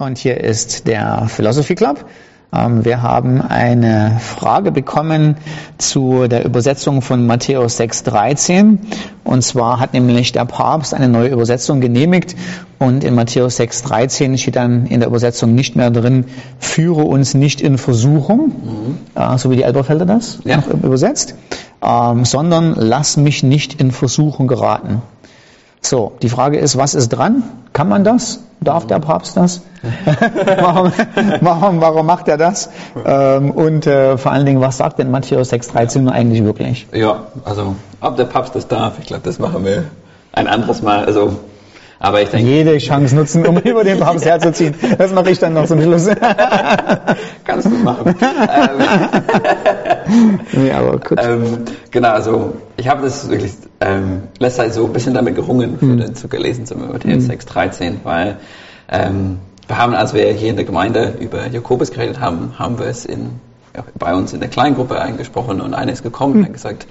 Und hier ist der Philosophy Club. Ähm, wir haben eine Frage bekommen zu der Übersetzung von Matthäus 6,13. Und zwar hat nämlich der Papst eine neue Übersetzung genehmigt. Und in Matthäus 6,13 steht dann in der Übersetzung nicht mehr drin, führe uns nicht in Versuchung, mhm. so wie die Elberfelder das ja. übersetzt, ähm, sondern lass mich nicht in Versuchung geraten. So, die Frage ist, was ist dran? Kann man das? Darf der Papst das? warum, warum, warum macht er das? Ähm, und äh, vor allen Dingen, was sagt denn Matthäus 6,13 eigentlich wirklich? Ja, also ob der Papst das darf, ich glaube, das machen wir ein anderes Mal. Also aber ich denke, jede Chance nutzen, um über den Papst herzuziehen. Das mache ich dann noch zum Schluss. Kannst du machen. nee, aber gut. Ähm, genau, also ich habe das wirklich ähm, letzte Zeit so ein bisschen damit gerungen, für mhm. den zu gelesen zum Matthäus mhm. 6,13, weil ähm, wir haben, als wir hier in der Gemeinde über Jakobus geredet haben, haben wir es in, ja, bei uns in der Kleingruppe eingesprochen und einer ist gekommen mhm. und hat gesagt,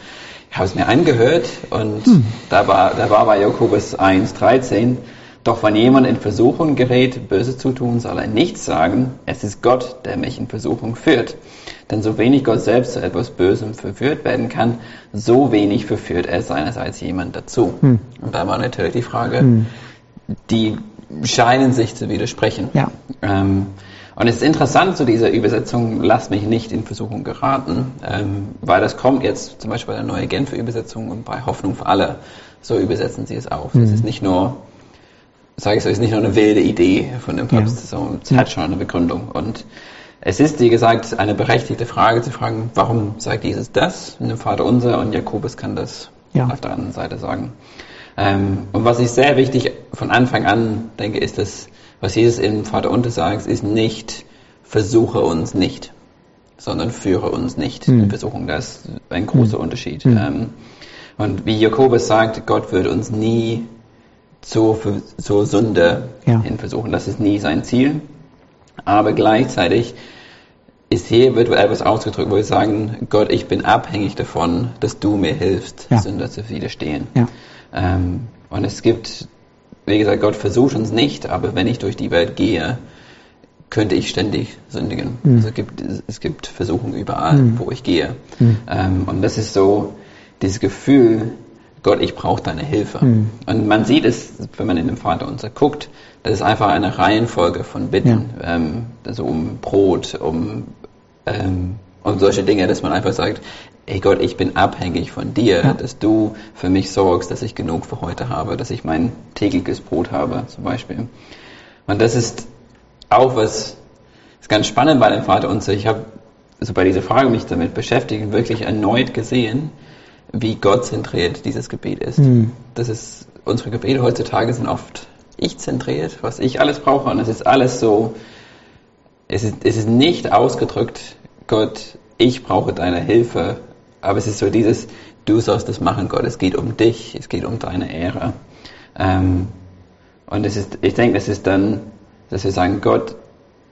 habe es mir angehört und hm. da, war, da war bei Jakobus 1,13, doch wenn jemand in Versuchung gerät, Böse zu tun, soll er nichts sagen, es ist Gott, der mich in Versuchung führt. Denn so wenig Gott selbst zu etwas Bösem verführt werden kann, so wenig verführt er seinerseits jemand dazu. Hm. Und da war natürlich die Frage, hm. die scheinen sich zu widersprechen. Ja. Ähm, und es ist interessant zu dieser Übersetzung, lass mich nicht in Versuchung geraten, ähm, weil das kommt jetzt zum Beispiel bei der neue Genfer Übersetzung und bei Hoffnung für alle. So übersetzen sie es auch. Mhm. Es ist nicht nur, sage ich so, es ist nicht nur eine wilde Idee von dem Papst, ja. es hat schon eine Begründung. Und es ist, wie gesagt, eine berechtigte Frage zu fragen, warum sagt Jesus das in dem Vater unser und Jakobus kann das ja. auf der anderen Seite sagen. Ähm, und was ich sehr wichtig von Anfang an denke, ist, dass was Jesus im Vater unter sagt, ist nicht, versuche uns nicht, sondern führe uns nicht mhm. in Versuchung. Das ist ein großer mhm. Unterschied. Mhm. Ähm, und wie Jakobus sagt, Gott wird uns nie zur, zur Sünde ja. hin versuchen. Das ist nie sein Ziel. Aber gleichzeitig ist hier wird etwas ausgedrückt, wo wir sagen, Gott, ich bin abhängig davon, dass du mir hilfst, ja. Sünde zu widerstehen. Ja. Ähm, und es gibt wie gesagt, Gott versucht uns nicht, aber wenn ich durch die Welt gehe, könnte ich ständig sündigen. Mhm. Also es gibt, es gibt Versuchungen überall, mhm. wo ich gehe. Mhm. Ähm, und das ist so dieses Gefühl, Gott, ich brauche deine Hilfe. Mhm. Und man sieht es, wenn man in dem Vater unser guckt, das ist einfach eine Reihenfolge von Bitten, ja. ähm, also um Brot, um, ähm, um solche Dinge, dass man einfach sagt, hey Gott, ich bin abhängig von dir, ja. dass du für mich sorgst, dass ich genug für heute habe, dass ich mein tägliches Brot habe, zum Beispiel. Und das ist auch was, ist ganz spannend bei dem Vater unser. Ich habe also bei dieser Frage mich damit beschäftigt und wirklich erneut gesehen, wie Gott zentriert dieses Gebet ist. Mhm. Das ist, unsere Gebete heutzutage sind oft ich zentriert, was ich alles brauche und es ist alles so, es ist, es ist nicht ausgedrückt, Gott, ich brauche deine Hilfe, aber es ist so dieses, du sollst das machen, Gott. Es geht um dich, es geht um deine Ehre. Ähm, und es ist, ich denke, es ist dann, dass wir sagen, Gott,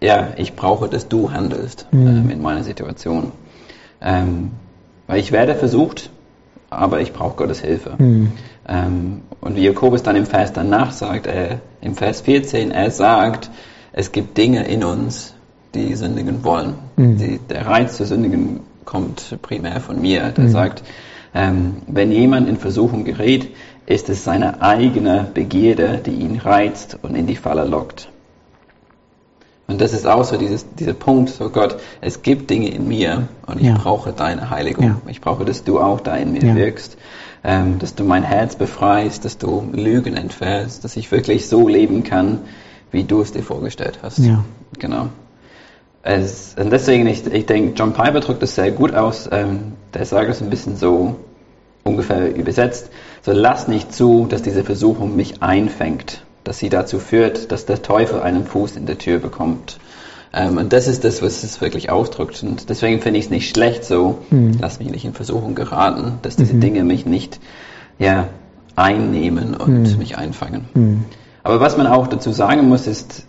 ja, ich brauche, dass du handelst mhm. ähm, in meiner Situation. Ähm, weil ich werde versucht, aber ich brauche Gottes Hilfe. Mhm. Ähm, und wie Jakobus dann im Vers danach sagt, er, im Vers 14, er sagt, es gibt Dinge in uns, die sündigen wollen. Mhm. Die, der Reiz zu sündigen kommt primär von mir, der mhm. sagt, ähm, wenn jemand in Versuchung gerät, ist es seine eigene Begierde, die ihn reizt und in die Falle lockt. Und das ist auch so dieses, dieser Punkt, so Gott, es gibt Dinge in mir und ich ja. brauche deine Heiligung. Ja. Ich brauche, dass du auch da in mir ja. wirkst, ähm, dass du mein Herz befreist, dass du Lügen entfährst, dass ich wirklich so leben kann, wie du es dir vorgestellt hast. Ja. Genau. Es, und deswegen, ich, ich denke, John Piper drückt das sehr gut aus. Ähm, der sagt es ein bisschen so ungefähr übersetzt. So lass nicht zu, dass diese Versuchung mich einfängt, dass sie dazu führt, dass der Teufel einen Fuß in der Tür bekommt. Ähm, und das ist das, was es wirklich ausdrückt. Und deswegen finde ich es nicht schlecht so, mhm. lass mich nicht in Versuchung geraten, dass diese mhm. Dinge mich nicht ja, einnehmen und mhm. mich einfangen. Mhm. Aber was man auch dazu sagen muss, ist,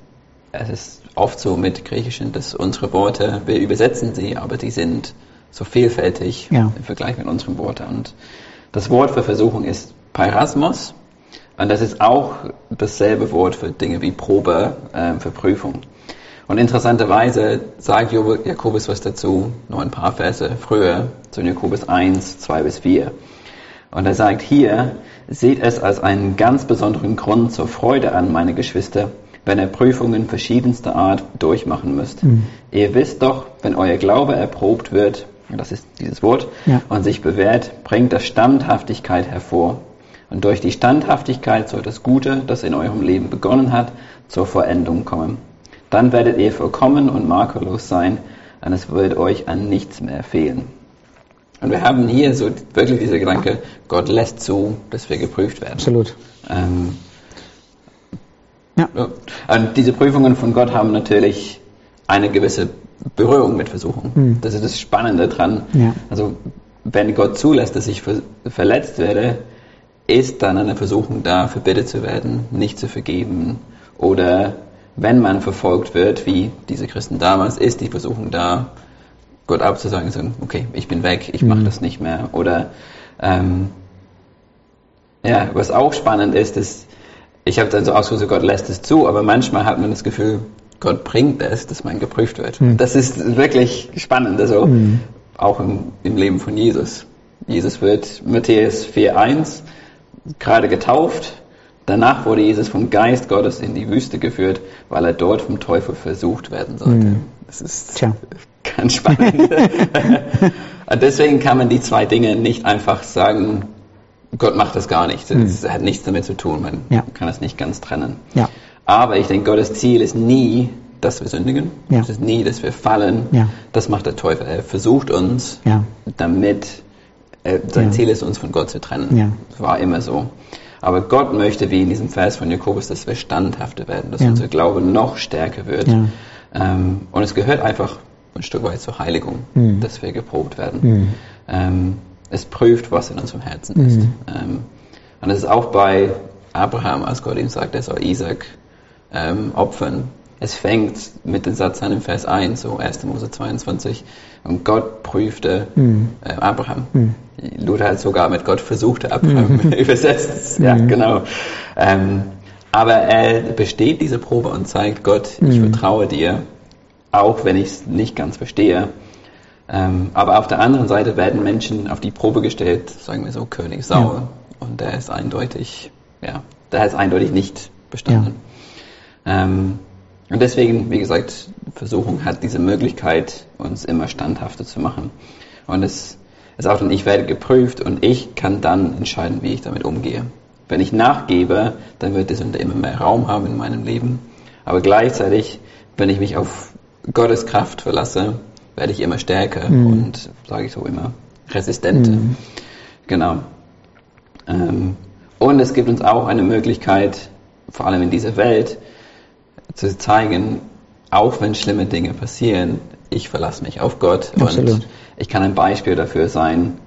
es ist oft so mit Griechischen, dass unsere Worte, wir übersetzen sie, aber die sind so vielfältig ja. im Vergleich mit unseren Worten. Und das Wort für Versuchung ist Peirasmos, Und das ist auch dasselbe Wort für Dinge wie Probe, äh, für Prüfung. Und interessanterweise sagt Jakobus was dazu, nur ein paar Verse früher, zu Jakobus 1, 2 bis 4. Und er sagt hier, seht es als einen ganz besonderen Grund zur Freude an, meine Geschwister, wenn ihr Prüfungen verschiedenster Art durchmachen müsst. Mhm. Ihr wisst doch, wenn euer Glaube erprobt wird, das ist dieses Wort, ja. und sich bewährt, bringt das Standhaftigkeit hervor. Und durch die Standhaftigkeit soll das Gute, das in eurem Leben begonnen hat, zur Vollendung kommen. Dann werdet ihr vollkommen und makellos sein und es wird euch an nichts mehr fehlen. Und wir haben hier so wirklich dieser Gedanke, Gott lässt zu, dass wir geprüft werden. Absolut. Ähm, ja. Und diese Prüfungen von Gott haben natürlich eine gewisse Berührung mit Versuchung. Hm. Das ist das Spannende dran. Ja. Also wenn Gott zulässt, dass ich verletzt werde, ist dann eine Versuchung da, verbittet zu werden, nicht zu vergeben oder wenn man verfolgt wird, wie diese Christen damals, ist die Versuchung da, Gott abzusagen, sagen, okay, ich bin weg, ich mhm. mache das nicht mehr. Oder ähm, ja, was auch spannend ist, ist, ich habe dann so ausgesucht, Gott lässt es zu, aber manchmal hat man das Gefühl, Gott bringt es, dass man geprüft wird. Mhm. Das ist wirklich spannend, also mhm. auch im, im Leben von Jesus. Jesus wird Matthäus 4,1 gerade getauft, Danach wurde Jesus vom Geist Gottes in die Wüste geführt, weil er dort vom Teufel versucht werden sollte. Mhm. Das ist Tja. ganz spannend. Und deswegen kann man die zwei Dinge nicht einfach sagen, Gott macht das gar nicht. Das mhm. hat nichts damit zu tun. Man ja. kann das nicht ganz trennen. Ja. Aber ich denke, Gottes Ziel ist nie, dass wir sündigen. Ja. Es ist nie, dass wir fallen. Das macht der Teufel. Er versucht uns, damit äh, sein Ziel ist, uns von Gott zu trennen. Das war immer so. Aber Gott möchte, wie in diesem Vers von Jakobus, dass wir standhafter werden, dass unser Glaube noch stärker wird. Ähm, und es gehört einfach ein Stück weit zur Heiligung, mhm. dass wir geprobt werden. Mhm. Ähm, es prüft, was in unserem Herzen ist. Mhm. Ähm, und es ist auch bei Abraham, als Gott ihm sagt, er soll Isaac ähm, opfern. Es fängt mit dem Satz an im Vers 1, so 1. Mose 22, und Gott prüfte mhm. äh, Abraham. Mhm. Luther hat sogar mit Gott versucht, Abraham mhm. übersetzt. Ja, mhm. genau. Ähm, aber er besteht diese Probe und zeigt Gott, ich mhm. vertraue dir, auch wenn ich es nicht ganz verstehe. Ähm, aber auf der anderen Seite werden Menschen auf die Probe gestellt, sagen wir so, König Saul. Ja. Und der ist eindeutig, ja, der ist eindeutig nicht bestanden. Ja. Ähm, und deswegen, wie gesagt, Versuchung hat diese Möglichkeit, uns immer standhafter zu machen. Und es ist auch dann, ich werde geprüft und ich kann dann entscheiden, wie ich damit umgehe. Wenn ich nachgebe, dann wird die Sünde immer mehr Raum haben in meinem Leben. Aber gleichzeitig, wenn ich mich auf Gottes Kraft verlasse, werde ich immer stärker mhm. und, sage ich so immer, resistenter. Mhm. Genau. Ähm, und es gibt uns auch eine Möglichkeit, vor allem in dieser Welt, zu zeigen, auch wenn schlimme Dinge passieren, ich verlasse mich auf Gott Absolut. und ich kann ein Beispiel dafür sein,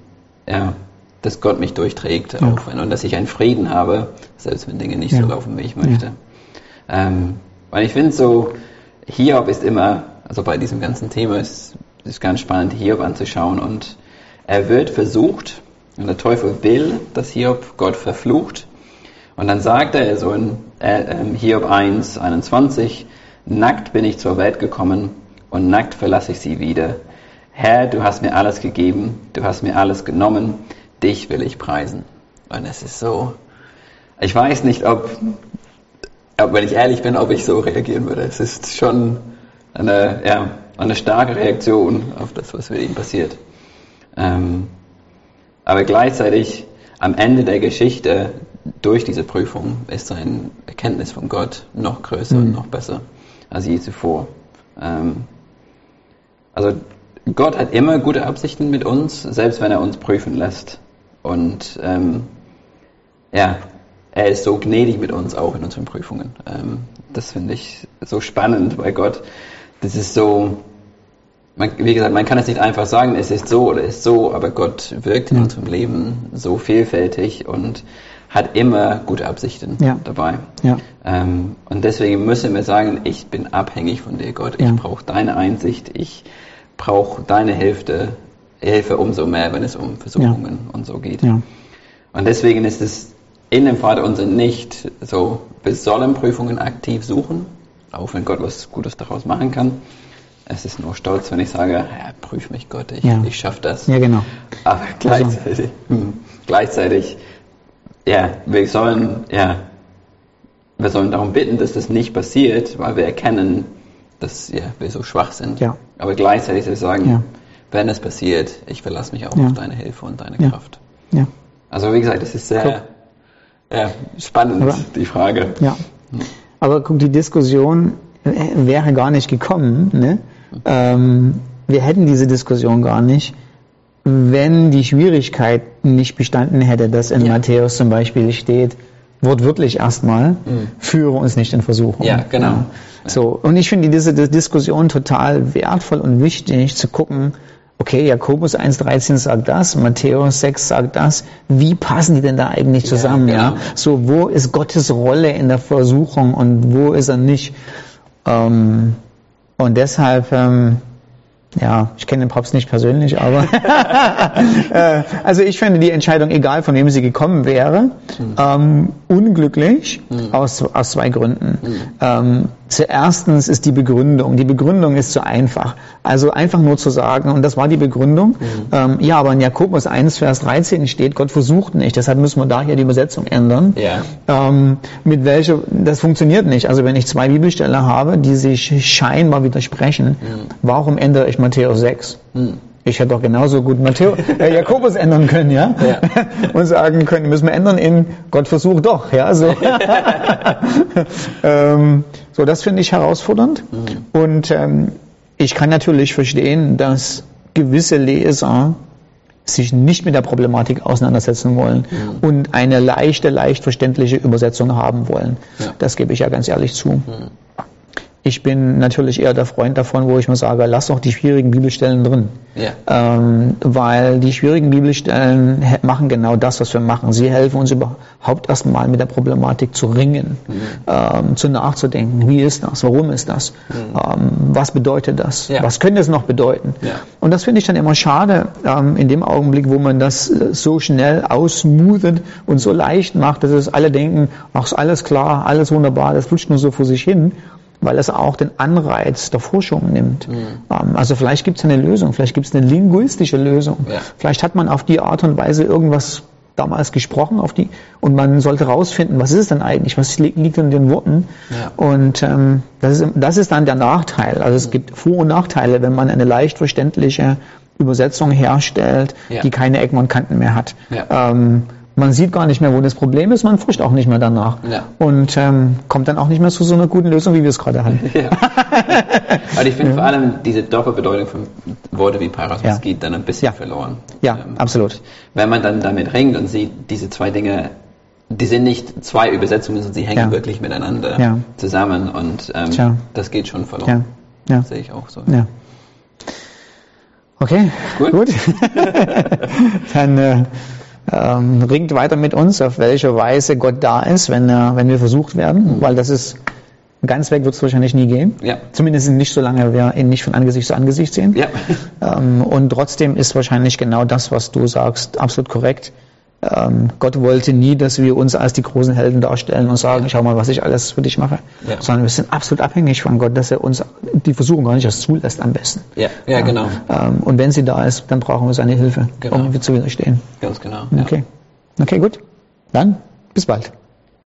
ja, dass Gott mich durchträgt, ja. auch wenn, und dass ich einen Frieden habe, selbst wenn Dinge nicht ja. so laufen, wie ich möchte. Ähm, weil ich finde so, Hiob ist immer, also bei diesem ganzen Thema ist es ganz spannend, Hiob anzuschauen und er wird versucht und der Teufel will, dass Hiob Gott verflucht und dann sagt er so in äh, ähm, Hiob 1, 21, Nackt bin ich zur Welt gekommen und nackt verlasse ich sie wieder. Herr, du hast mir alles gegeben, du hast mir alles genommen, dich will ich preisen. Und es ist so, ich weiß nicht, ob, ob, wenn ich ehrlich bin, ob ich so reagieren würde. Es ist schon eine, ja, eine starke Reaktion auf das, was mit ihm passiert. Ähm, aber gleichzeitig am Ende der Geschichte durch diese Prüfung ist sein Erkenntnis von Gott noch größer mhm. und noch besser als je zuvor. Ähm, also Gott hat immer gute Absichten mit uns, selbst wenn er uns prüfen lässt. Und ähm, ja, er ist so gnädig mit uns auch in unseren Prüfungen. Ähm, das finde ich so spannend bei Gott. Das ist so, man, wie gesagt, man kann es nicht einfach sagen, es ist so oder es ist so, aber Gott wirkt in unserem Leben so vielfältig und hat immer gute Absichten ja. dabei. Ja. Ähm, und deswegen müssen wir sagen, ich bin abhängig von dir, Gott. Ich ja. brauche deine Einsicht, ich brauche deine Hilfe, Hilfe umso mehr, wenn es um Versuchungen und so geht. Und deswegen ist es in dem Vater unser nicht so, wir sollen Prüfungen aktiv suchen, auch wenn Gott was Gutes daraus machen kann. Es ist nur Stolz, wenn ich sage, ja, prüf mich Gott, ich, Ja. ich schaffe das. Ja, genau. Aber gleichzeitig, hm, gleichzeitig, ja, wir sollen, ja, wir sollen darum bitten, dass das nicht passiert, weil wir erkennen, dass ja, wir so schwach sind. Ja. Aber gleichzeitig soll ich sagen, Ja. wenn es passiert, ich verlasse mich auch auf deine Hilfe und deine. Kraft. Ja. Also wie gesagt, das ist sehr ja, spannend, Aber- die Frage. Ja. Aber guck, die Diskussion äh, wäre gar nicht gekommen. Ne? Ähm, wir hätten diese Diskussion gar nicht, wenn die Schwierigkeit nicht bestanden hätte, dass in Ja. Matthäus zum Beispiel steht, wortwörtlich erstmal, führe uns nicht in Versuchung. Ja, genau. So, und ich finde diese Dis- Diskussion total wertvoll und wichtig zu gucken, okay, Jakobus 1,13 sagt das, Matthäus 6 sagt das, wie passen die denn da eigentlich zusammen? Ja, genau. So, wo ist Gottes Rolle in der Versuchung und wo ist er nicht? Ähm, und deshalb, ähm, ja, ich kenne den Papst nicht persönlich, aber äh, also ich finde die Entscheidung, egal von wem sie gekommen wäre, ähm, unglücklich aus, aus zwei Gründen. Ähm, zuerstens ist die Begründung. Die Begründung ist zu einfach. Also einfach nur zu sagen, und das war die Begründung, ähm, ja, aber in Jakobus 1, Vers 13 steht, Gott versucht nicht, deshalb müssen wir da hier die Übersetzung ändern. Ja. Ähm, mit welcher, das funktioniert nicht. Also wenn ich zwei Bibelstellen habe, die sich scheinbar widersprechen, warum ändere ich Matthäus 6? Ich hätte doch genauso gut Matthäus, äh, Jakobus ändern können, ja? Ja. Und sagen können, müssen wir ändern in Gott versucht doch, ja? So, ähm, so das finde ich herausfordernd. Und ähm, ich kann natürlich verstehen, dass gewisse Leser sich nicht mit der Problematik auseinandersetzen wollen und eine leichte, leicht verständliche Übersetzung haben wollen. Ja. Das gebe ich ja ganz ehrlich zu. Ich bin natürlich eher der Freund davon, wo ich mir sage, lass doch die schwierigen Bibelstellen drin. Ja. Ähm, weil die schwierigen Bibelstellen he- machen genau das, was wir machen. Sie helfen uns überhaupt erstmal mit der Problematik zu ringen, Mhm. ähm, zu nachzudenken. Wie ist das? Warum ist das? Ähm, was bedeutet das? Mhm. Ja. Was könnte es noch bedeuten? Ja. Und das finde ich dann immer schade, ähm, in dem Augenblick, wo man das äh, so schnell aussmoothet und so leicht macht, dass es alle denken, ach, ist alles klar, alles wunderbar, das flutscht nur so vor sich hin, weil es auch den Anreiz der Forschung nimmt. Mhm. Ähm, also vielleicht gibt es eine Lösung, vielleicht gibt es eine linguistische Lösung. Ja. Vielleicht hat man auf die Art und Weise irgendwas damals gesprochen auf die und man sollte rausfinden, was ist es denn eigentlich, was li liegt in den Worten Ja. und ähm, das, ist, das ist dann der Nachteil. Also es gibt Vor- und Nachteile, wenn man eine leicht verständliche Übersetzung herstellt, Ja. die keine Ecken und Kanten mehr hat. Ja. Ähm, man sieht gar nicht mehr, wo das Problem ist, man forscht auch nicht mehr danach Ja. und ähm, kommt dann auch nicht mehr zu so einer guten Lösung, wie wir es gerade haben. Ja. Aber ich finde vor allem diese Doppelbedeutung von Worte wie Parasmus Ja. geht dann ein bisschen Ja. verloren. Ja, Ähm, absolut. Wenn man dann damit ringt und sieht, diese zwei Dinge, die sind nicht zwei Übersetzungen, sondern sie hängen Ja. wirklich miteinander Ja. zusammen und ähm, das geht schon verloren. Ja, ja, Sehe ich auch so. ja. Okay, Gut. gut. Dann äh, ähm, ringt weiter mit uns, auf welche Weise Gott da ist, wenn, er, wenn wir versucht werden, weil das ist ganz weg wird es wahrscheinlich nie gehen. Ja. Zumindest nicht, solange wir ihn nicht von Angesicht zu Angesicht sehen. Ja. Ähm, und trotzdem ist wahrscheinlich genau das, was du sagst, absolut korrekt. Ähm, Gott wollte nie, dass wir uns als die großen Helden darstellen und sagen, schau mal, was ich alles für dich mache. Ja. Sondern wir sind absolut abhängig von Gott, dass er uns die Versuchung gar nicht erst zulässt am besten. Ja, ja, genau. Ähm, und wenn sie da ist, dann brauchen wir seine Hilfe, Genau. um zu widerstehen. Ganz genau. Okay. Okay, gut. Dann bis bald.